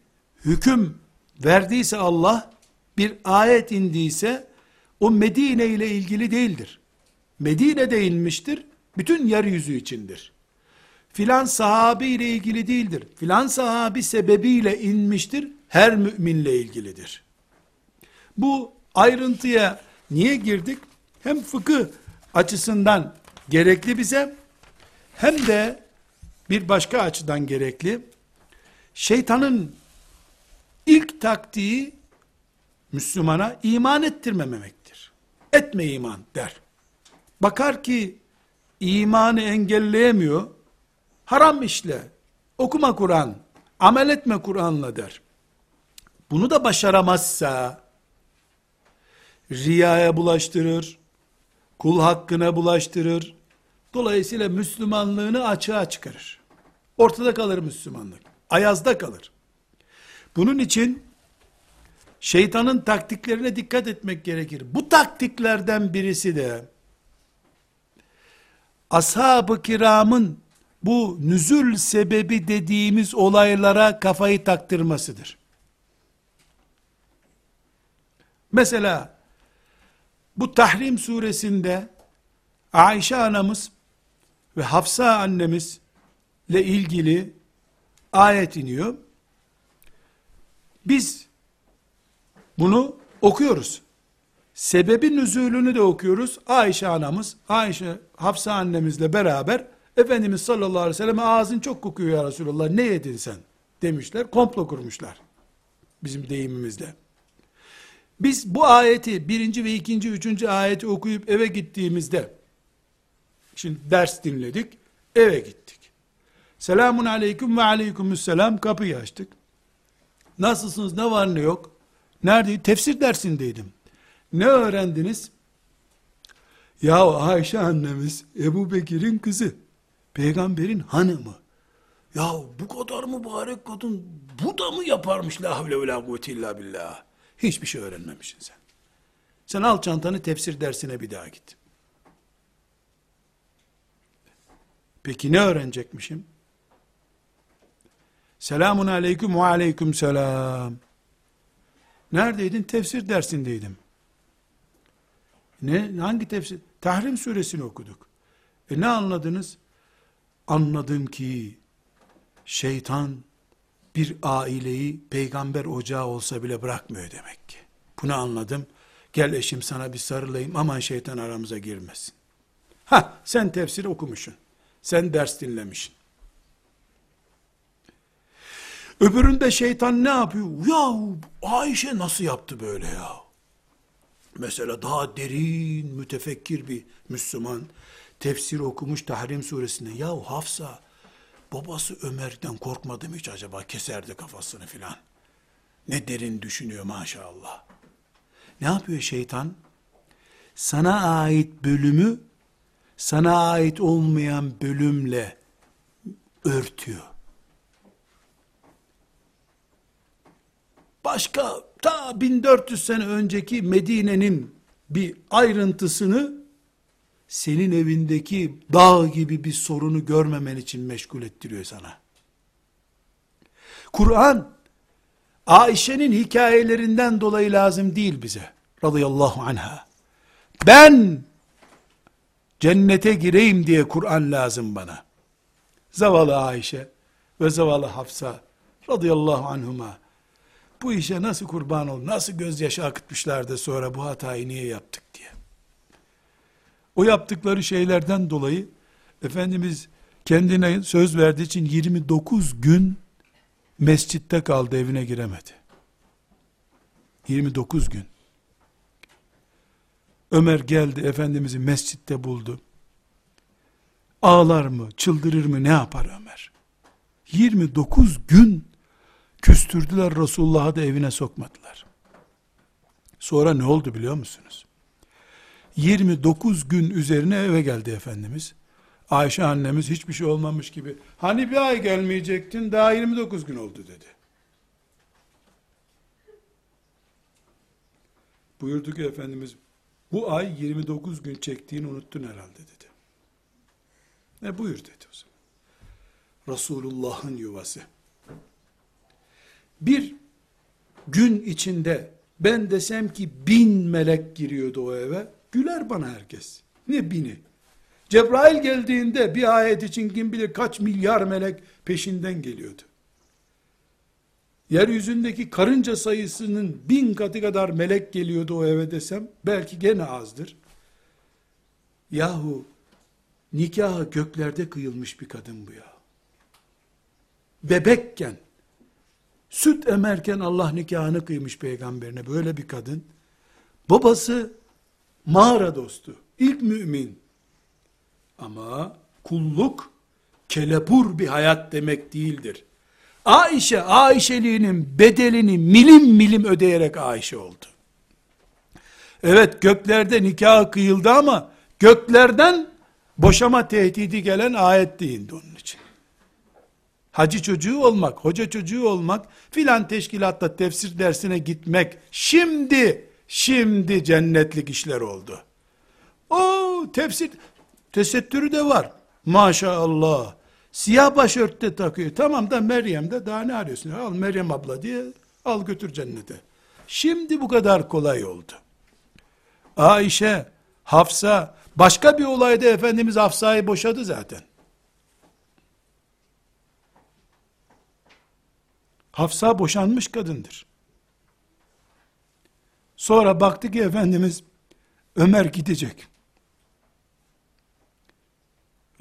hüküm verdiyse Allah, bir ayet indiyse, o Medine ile ilgili değildir. Medine'de inmiştir, bütün yeryüzü içindir. Filan sahabi ile ilgili değildir. Filan sahabi sebebiyle inmiştir, her müminle ilgilidir. Bu ayrıntıya niye girdik? Hem fıkıh açısından gerekli bize, hem de bir başka açıdan gerekli. Şeytanın ilk taktiği Müslümana iman ettirmememektir. Etme iman der. Bakar ki imanı engelleyemiyor. Haram işle, okuma Kur'an, amel etme Kur'an'la der. Bunu da başaramazsa riyaya bulaştırır, kul hakkına bulaştırır. Dolayısıyla Müslümanlığını açığa çıkarır. Ortada kalır Müslümanlık. Ayazda kalır. Bunun için şeytanın taktiklerine dikkat etmek gerekir. Bu taktiklerden birisi de ashab-ı kiramın bu nüzül sebebi dediğimiz olaylara kafayı taktırmasıdır. Mesela bu Tahrim suresinde Ayşe anamız ve Hafsa annemiz ile ilgili ayet iniyor. Biz bunu okuyoruz. Sebebin nüzulünü de okuyoruz. Ayşe anamız, Ayşe Hafsa annemizle beraber Efendimiz sallallahu aleyhi ve sellem ağzın çok kokuyor ya Resulallah ne yedin sen demişler. Komplo kurmuşlar. Bizim deyimimizde. Biz bu ayeti birinci ve ikinci, üçüncü ayeti okuyup eve gittiğimizde şimdi ders dinledik, eve gittik. Selamun aleyküm ve aleykümüsselam kapıyı açtık. Nasılsınız, ne var ne yok? Nerede? Tefsir dersindeydim. Ne öğrendiniz? Ya Ayşe annemiz Ebu Bekir'in kızı. Peygamberin hanımı. Ya bu kadar mübarek kadın bu da mı yaparmış la havle ve la kuvvete illa billah. Hiçbir şey öğrenmemişsin sen. Sen al çantanı tefsir dersine bir daha git. Peki ne öğrenecekmişim? Selamun aleyküm ve aleyküm selam. Neredeydin? Tefsir dersindeydim. Ne? Hangi tefsir? Tahrim suresini okuduk. E ne anladınız? Anladım ki şeytan bir aileyi peygamber ocağı olsa bile bırakmıyor demek ki. Bunu anladım. Gel eşim sana bir sarılayım aman şeytan aramıza girmesin. Ha sen tefsir okumuşsun. Sen ders dinlemişsin. Öbüründe şeytan ne yapıyor? Ya Ayşe nasıl yaptı böyle ya? Mesela daha derin, mütefekkir bir Müslüman tefsir okumuş Tahrim suresinde. Ya Hafsa babası Ömer'den korkmadı mı hiç acaba? Keserdi kafasını filan. Ne derin düşünüyor maşallah. Ne yapıyor şeytan? Sana ait bölümü sana ait olmayan bölümle örtüyor. Başka ta 1400 sene önceki Medine'nin bir ayrıntısını senin evindeki dağ gibi bir sorunu görmemen için meşgul ettiriyor sana. Kur'an Ayşe'nin hikayelerinden dolayı lazım değil bize. Radıyallahu anha. Ben cennete gireyim diye Kur'an lazım bana. Zavallı Ayşe ve zavallı Hafsa radıyallahu anhuma bu işe nasıl kurban oldu, nasıl gözyaşı akıtmışlardı sonra bu hatayı niye yaptık diye. O yaptıkları şeylerden dolayı Efendimiz kendine söz verdiği için 29 gün mescitte kaldı evine giremedi. 29 gün. Ömer geldi Efendimiz'i mescitte buldu. Ağlar mı, çıldırır mı, ne yapar Ömer? 29 gün küstürdüler Resulullah'ı da evine sokmadılar. Sonra ne oldu biliyor musunuz? 29 gün üzerine eve geldi Efendimiz. Ayşe annemiz hiçbir şey olmamış gibi. Hani bir ay gelmeyecektin daha 29 gün oldu dedi. Buyurdu ki Efendimiz bu ay 29 gün çektiğini unuttun herhalde dedi. Ne buyur dedi o zaman. Resulullah'ın yuvası. Bir gün içinde ben desem ki bin melek giriyordu o eve, güler bana herkes. Ne bini? Cebrail geldiğinde bir ayet için kim bilir kaç milyar melek peşinden geliyordu. Yeryüzündeki karınca sayısının bin katı kadar melek geliyordu o eve desem, belki gene azdır. Yahu, nikahı göklerde kıyılmış bir kadın bu ya. Bebekken, süt emerken Allah nikahını kıymış peygamberine böyle bir kadın. Babası mağara dostu, ilk mümin. Ama kulluk kelepur bir hayat demek değildir. Ayşe, Ayşeliğinin bedelini milim milim ödeyerek Ayşe oldu. Evet göklerde nikah kıyıldı ama göklerden boşama tehdidi gelen ayet değildi onun için. Hacı çocuğu olmak, hoca çocuğu olmak, filan teşkilatta tefsir dersine gitmek, şimdi, şimdi cennetlik işler oldu. O tefsir, tesettürü de var. Maşallah. Siyah başörtü takıyor. Tamam da Meryem de daha ne arıyorsun? Al Meryem abla diye al götür cennete. Şimdi bu kadar kolay oldu. Ayşe, Hafsa, başka bir olayda Efendimiz Hafsa'yı boşadı zaten. Hafsa boşanmış kadındır. Sonra baktı ki Efendimiz Ömer gidecek.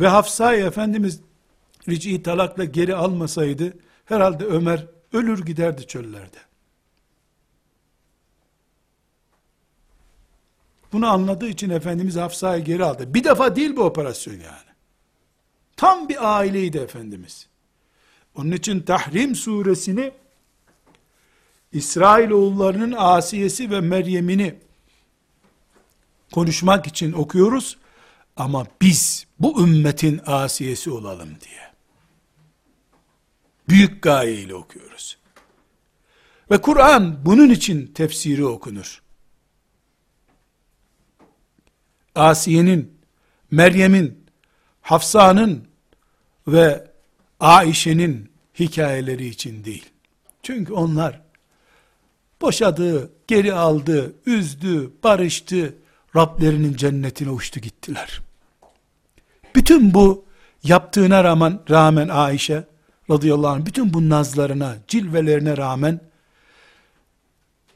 Ve Hafsa'yı Efendimiz ric'i talakla geri almasaydı herhalde Ömer ölür giderdi çöllerde. Bunu anladığı için Efendimiz Hafsa'yı geri aldı. Bir defa değil bu operasyon yani. Tam bir aileydi Efendimiz. Onun için Tahrim suresini İsrailoğullarının Asiyesi ve Meryem'ini konuşmak için okuyoruz. Ama biz bu ümmetin Asiyesi olalım diye. Büyük gayeyle okuyoruz. Ve Kur'an bunun için tefsiri okunur. Asiye'nin, Meryem'in, Hafsa'nın ve Aişe'nin hikayeleri için değil. Çünkü onlar boşadı, geri aldı, üzdü, barıştı, Rablerinin cennetine uçtu gittiler. Bütün bu yaptığına rağmen, rağmen Ayşe radıyallahu anh, bütün bu nazlarına, cilvelerine rağmen,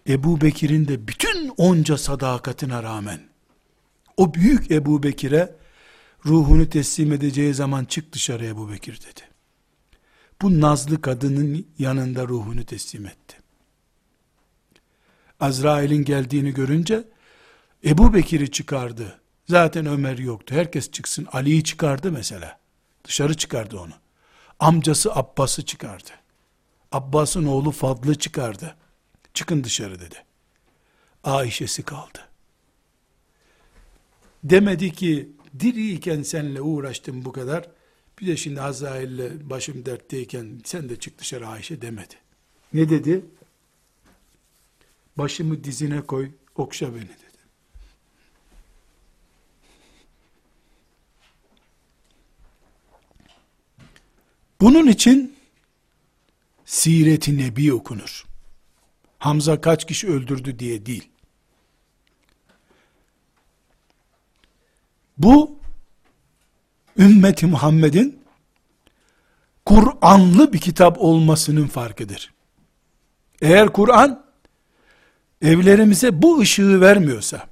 Ebu Bekir'in de bütün onca sadakatine rağmen, o büyük Ebu Bekir'e, ruhunu teslim edeceği zaman çık dışarı Ebu Bekir dedi. Bu nazlı kadının yanında ruhunu teslim etti. Azrail'in geldiğini görünce Ebu Bekir'i çıkardı. Zaten Ömer yoktu. Herkes çıksın. Ali'yi çıkardı mesela. Dışarı çıkardı onu. Amcası Abbas'ı çıkardı. Abbas'ın oğlu Fadlı çıkardı. Çıkın dışarı dedi. Ayşe'si kaldı. Demedi ki diriyken seninle uğraştım bu kadar. Bir de şimdi Azrail'le başım dertteyken sen de çık dışarı Ayşe demedi. Ne dedi? Başımı dizine koy, okşa beni dedi. Bunun için Siret-i Nebi okunur. Hamza kaç kişi öldürdü diye değil. Bu ümmeti Muhammed'in Kur'anlı bir kitap olmasının farkıdır. Eğer Kur'an evlerimize bu ışığı vermiyorsa,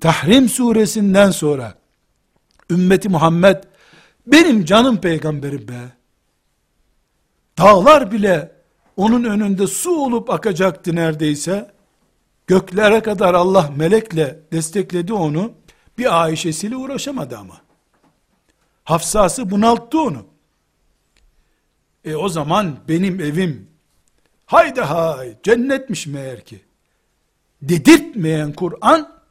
Tahrim suresinden sonra ümmeti Muhammed benim canım peygamberim be. Dağlar bile onun önünde su olup akacaktı neredeyse. Göklere kadar Allah melekle destekledi onu. Bir Ayşe'siyle uğraşamadı ama. Hafsası bunalttı onu. E o zaman benim evim haydi hay cennetmiş meğer ki. Dedirtmeyen Kur'an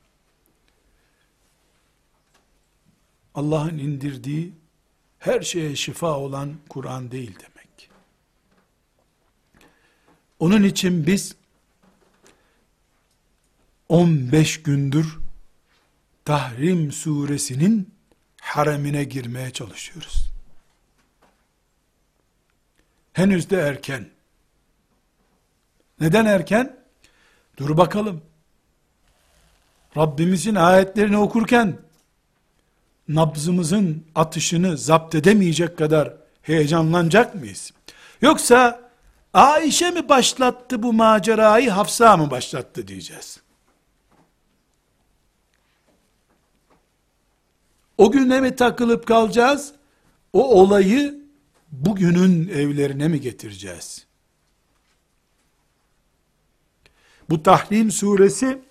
Allah'ın indirdiği her şeye şifa olan Kur'an değil demek. Onun için biz 15 gündür Tahrim suresinin haremine girmeye çalışıyoruz. Henüz de erken. Neden erken? Dur bakalım. Rabbimizin ayetlerini okurken nabzımızın atışını zapt edemeyecek kadar heyecanlanacak mıyız? Yoksa Ayşe mi başlattı bu macerayı, Hafsa mı başlattı diyeceğiz. O güne mi takılıp kalacağız? O olayı bugünün evlerine mi getireceğiz? Bu Tahrim suresi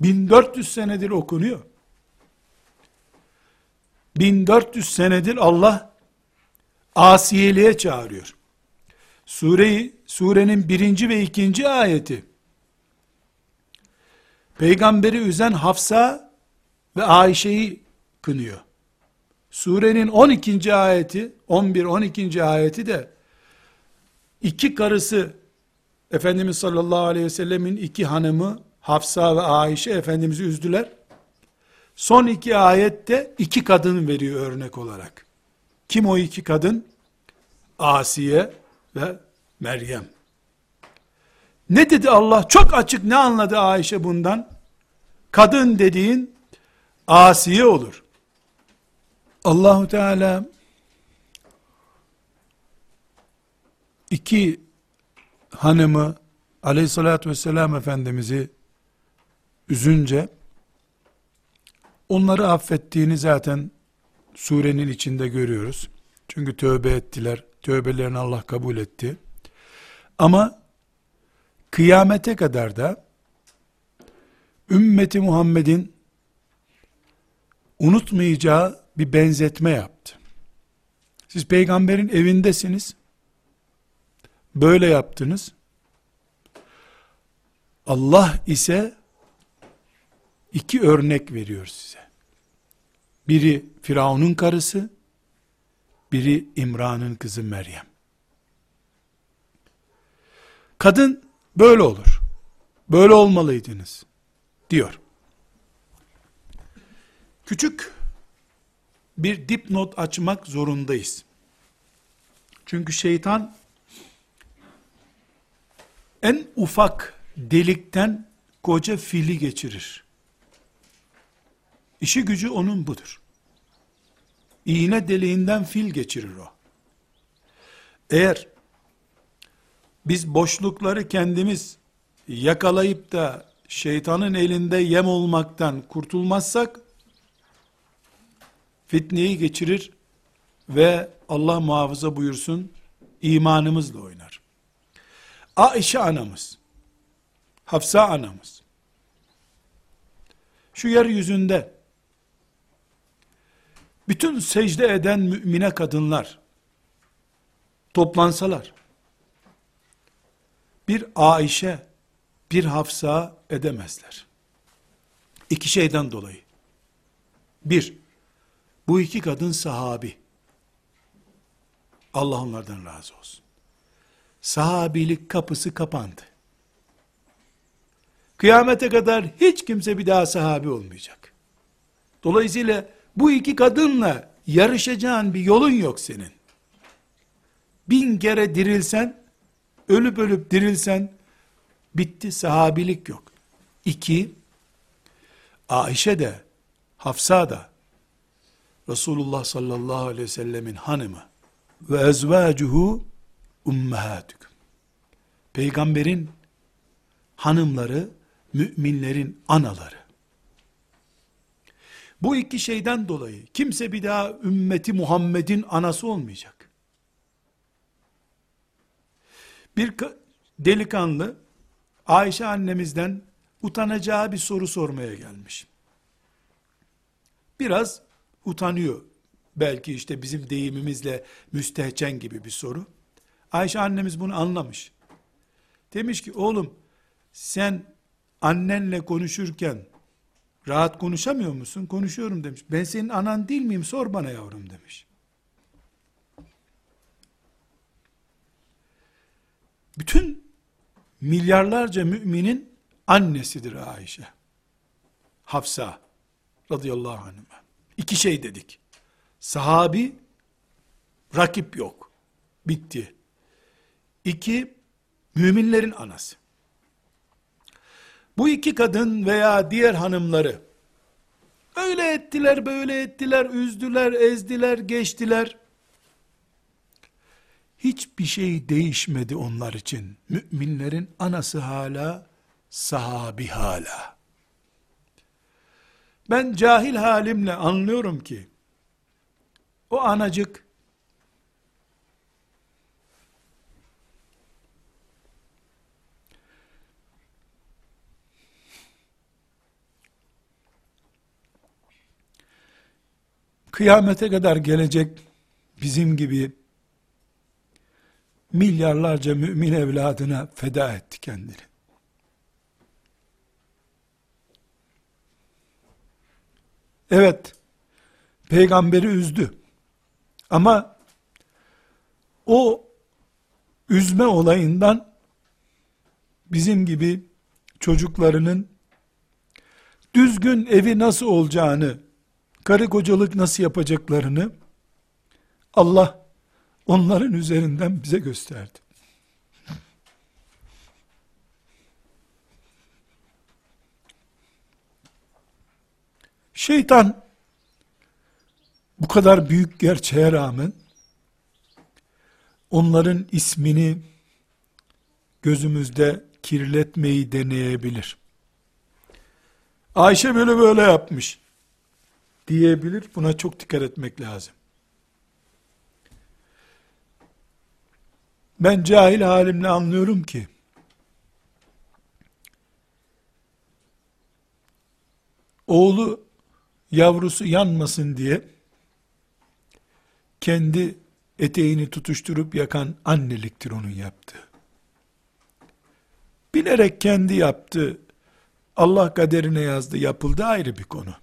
1400 senedir okunuyor. 1400 senedir Allah asiyeliğe çağırıyor. Sureyi, surenin birinci ve ikinci ayeti peygamberi üzen Hafsa ve Ayşe'yi kınıyor. Surenin 12. ayeti, 11-12. ayeti de iki karısı Efendimiz sallallahu aleyhi ve sellemin iki hanımı Hafsa ve Ayşe Efendimiz'i üzdüler. Son iki ayette iki kadın veriyor örnek olarak. Kim o iki kadın? Asiye ve Meryem. Ne dedi Allah? Çok açık ne anladı Ayşe bundan? Kadın dediğin Asiye olur. Allahu Teala iki hanımı aleyhissalatü vesselam Efendimiz'i üzünce onları affettiğini zaten surenin içinde görüyoruz. Çünkü tövbe ettiler. Tövbelerini Allah kabul etti. Ama kıyamete kadar da ümmeti Muhammed'in unutmayacağı bir benzetme yaptı. Siz peygamberin evindesiniz. Böyle yaptınız. Allah ise iki örnek veriyor size. Biri Firavun'un karısı, biri İmran'ın kızı Meryem. Kadın böyle olur. Böyle olmalıydınız diyor. Küçük bir dipnot açmak zorundayız. Çünkü şeytan en ufak delikten koca fili geçirir. İşi gücü onun budur. İğne deliğinden fil geçirir o. Eğer biz boşlukları kendimiz yakalayıp da şeytanın elinde yem olmaktan kurtulmazsak fitneyi geçirir ve Allah muhafaza buyursun imanımızla oynar. Aişe anamız, Hafsa anamız, şu yeryüzünde bütün secde eden mümine kadınlar toplansalar, bir Aişe, bir Hafsa edemezler. İki şeyden dolayı. Bir, bu iki kadın sahabi. Allah onlardan razı olsun. Sahabilik kapısı kapandı. Kıyamete kadar hiç kimse bir daha sahabi olmayacak. Dolayısıyla bu iki kadınla yarışacağın bir yolun yok senin. Bin kere dirilsen, ölüp ölüp dirilsen, bitti sahabilik yok. İki, Ayşe de, Hafsa da, Resulullah sallallahu aleyhi ve sellemin hanımı ve ezvacuhu ummahatüküm. Peygamberin hanımları müminlerin anaları. Bu iki şeyden dolayı kimse bir daha ümmeti Muhammed'in anası olmayacak. Bir delikanlı Ayşe annemizden utanacağı bir soru sormaya gelmiş. Biraz utanıyor. Belki işte bizim deyimimizle müstehcen gibi bir soru. Ayşe annemiz bunu anlamış. Demiş ki oğlum sen annenle konuşurken rahat konuşamıyor musun? Konuşuyorum demiş. Ben senin anan değil miyim? Sor bana yavrum demiş. Bütün milyarlarca müminin annesidir Ayşe. Hafsa radıyallahu anh'a. İki şey dedik. Sahabi, rakip yok. Bitti. İki, müminlerin anası. Bu iki kadın veya diğer hanımları, öyle ettiler, böyle ettiler, üzdüler, ezdiler, geçtiler. Hiçbir şey değişmedi onlar için. Müminlerin anası hala, sahabi hala. Ben cahil halimle anlıyorum ki, o anacık, kıyamete kadar gelecek bizim gibi milyarlarca mümin evladına feda etti kendini. Evet, peygamberi üzdü. Ama o üzme olayından bizim gibi çocuklarının düzgün evi nasıl olacağını, karı kocalık nasıl yapacaklarını Allah onların üzerinden bize gösterdi. Şeytan bu kadar büyük gerçeğe rağmen onların ismini gözümüzde kirletmeyi deneyebilir. Ayşe böyle böyle yapmış diyebilir. Buna çok dikkat etmek lazım. Ben cahil halimle anlıyorum ki oğlu yavrusu yanmasın diye kendi eteğini tutuşturup yakan anneliktir onun yaptığı. Bilerek kendi yaptı, Allah kaderine yazdı, yapıldı ayrı bir konu.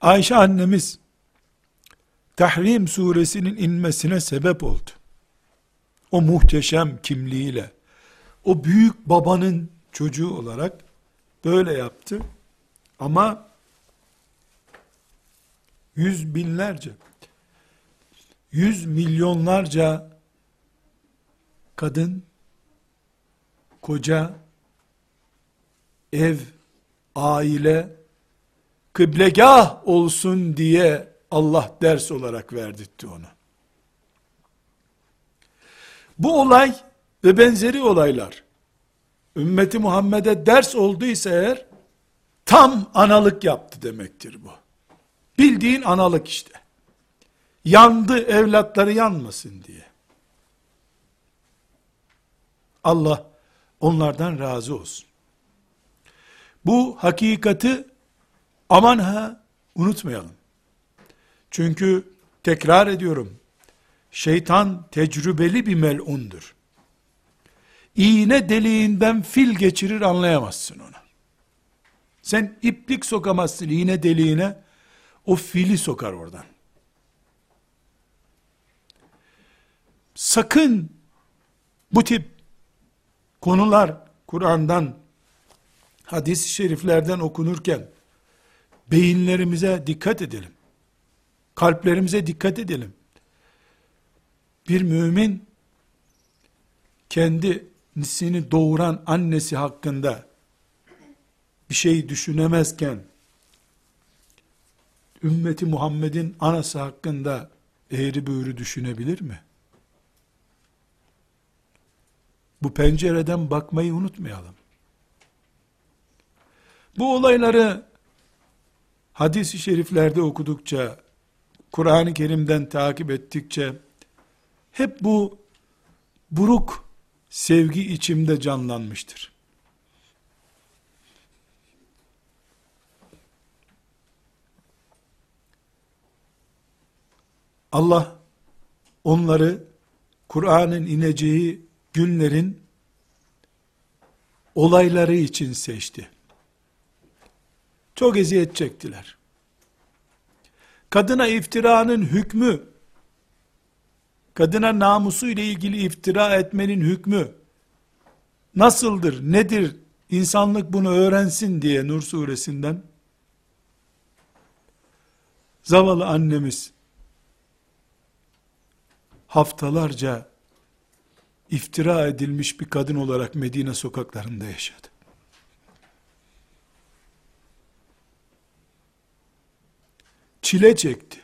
Ayşe annemiz, Tahrim suresinin inmesine sebep oldu. O muhteşem kimliğiyle, o büyük babanın çocuğu olarak böyle yaptı. Ama yüz binlerce, yüz milyonlarca kadın, koca, ev, aile, kıblegah olsun diye Allah ders olarak verdirtti onu. Bu olay ve benzeri olaylar ümmeti Muhammed'e ders olduysa eğer tam analık yaptı demektir bu. Bildiğin analık işte. Yandı evlatları yanmasın diye. Allah onlardan razı olsun. Bu hakikati aman ha unutmayalım. Çünkü tekrar ediyorum. Şeytan tecrübeli bir melundur. İğne deliğinden fil geçirir anlayamazsın onu. Sen iplik sokamazsın iğne deliğine, o fili sokar oradan. Sakın bu tip konular Kur'an'dan, hadis-i şeriflerden okunurken beyinlerimize dikkat edelim. Kalplerimize dikkat edelim. Bir mümin kendisini doğuran annesi hakkında bir şey düşünemezken ümmeti Muhammed'in anası hakkında eğri büğrü düşünebilir mi? Bu pencereden bakmayı unutmayalım. Bu olayları hadis-i şeriflerde okudukça, Kur'an-ı Kerim'den takip ettikçe, hep bu buruk sevgi içimde canlanmıştır. Allah onları Kur'an'ın ineceği günlerin olayları için seçti. Çok eziyet çektiler. Kadına iftiranın hükmü, kadına namusu ile ilgili iftira etmenin hükmü nasıldır, nedir, insanlık bunu öğrensin diye Nur suresinden zavallı annemiz haftalarca iftira edilmiş bir kadın olarak Medine sokaklarında yaşadı. Çile çekti.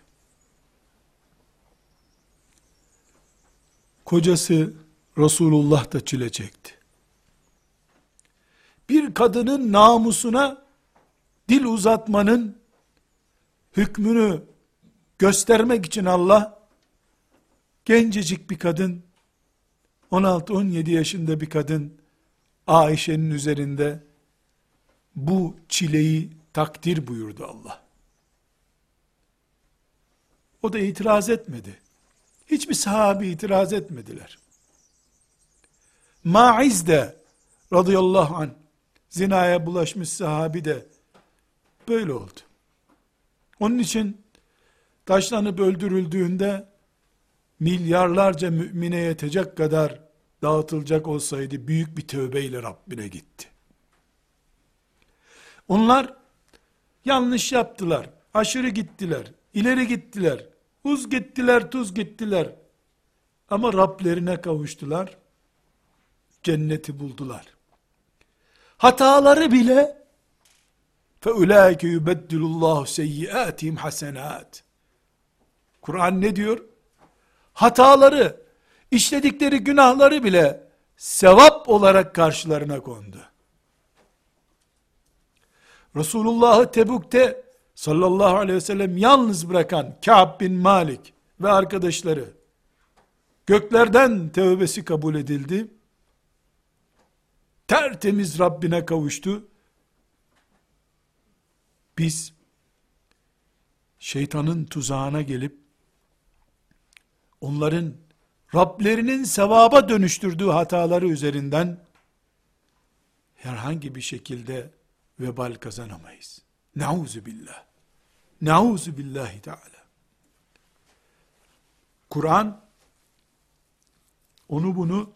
Kocası Resulullah da çile çekti. Bir kadının namusuna dil uzatmanın hükmünü göstermek için Allah gencecik bir kadın 16-17 yaşında bir kadın Ayşe'nin üzerinde bu çileyi takdir buyurdu Allah. O da itiraz etmedi. Hiçbir sahabi itiraz etmediler. Maiz de radıyallahu an zinaya bulaşmış sahabi de böyle oldu. Onun için taşlanıp öldürüldüğünde milyarlarca mümine yetecek kadar dağıtılacak olsaydı büyük bir tövbeyle Rabbine gitti. Onlar yanlış yaptılar, aşırı gittiler, ileri gittiler, uz gittiler, tuz gittiler. Ama Rablerine kavuştular, cenneti buldular. Hataları bile فَاُولَٰئِكَ يُبَدِّلُ اللّٰهُ سَيِّئَاتِهِمْ hasenat. Kur'an ne diyor? Hataları işledikleri günahları bile sevap olarak karşılarına kondu. Resulullah'ı Tebuk'te sallallahu aleyhi ve sellem yalnız bırakan Ka'b bin Malik ve arkadaşları göklerden tövbesi kabul edildi. Tertemiz Rabbine kavuştu. Biz şeytanın tuzağına gelip onların Rablerinin sevaba dönüştürdüğü hataları üzerinden herhangi bir şekilde vebal kazanamayız. Nauzu billah. Nauzu billahi teala. Kur'an onu bunu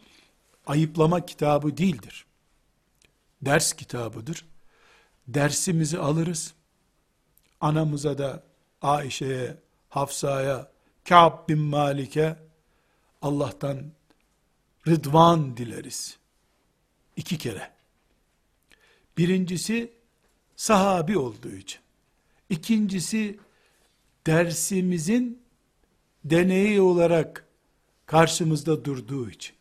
ayıplama kitabı değildir. Ders kitabıdır. Dersimizi alırız. Anamıza da Ayşe'ye, Hafsa'ya, Ka'b bin Malik'e Allah'tan rıdvan dileriz. İki kere. Birincisi sahabi olduğu için. İkincisi dersimizin deneyi olarak karşımızda durduğu için.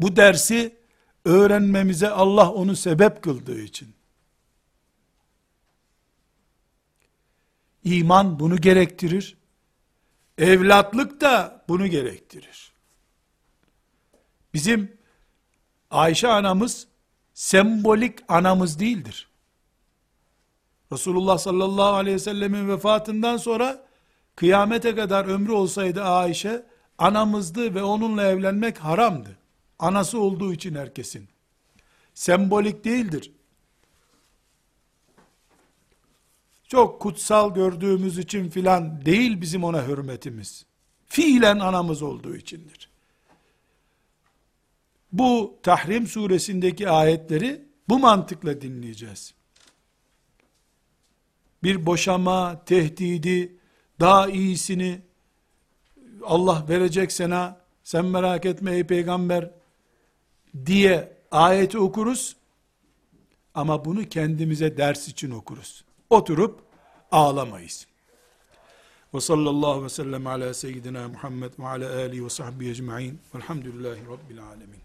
Bu dersi öğrenmemize Allah onu sebep kıldığı için. İman bunu gerektirir. Evlatlık da bunu gerektirir. Bizim Ayşe anamız sembolik anamız değildir. Resulullah sallallahu aleyhi ve sellemin vefatından sonra kıyamete kadar ömrü olsaydı Ayşe anamızdı ve onunla evlenmek haramdı. Anası olduğu için herkesin. Sembolik değildir. Çok kutsal gördüğümüz için filan değil bizim ona hürmetimiz. Fiilen anamız olduğu içindir. Bu Tahrim suresindeki ayetleri bu mantıkla dinleyeceğiz. Bir boşama, tehdidi, daha iyisini Allah verecek sana, sen merak etme ey peygamber diye ayeti okuruz. Ama bunu kendimize ders için okuruz. Oturup ağlamayız. Ve sallallahu ve sellem ala seyyidina Muhammed ve ala alihi ve sahbihi ecma'in velhamdülillahi rabbil alemin.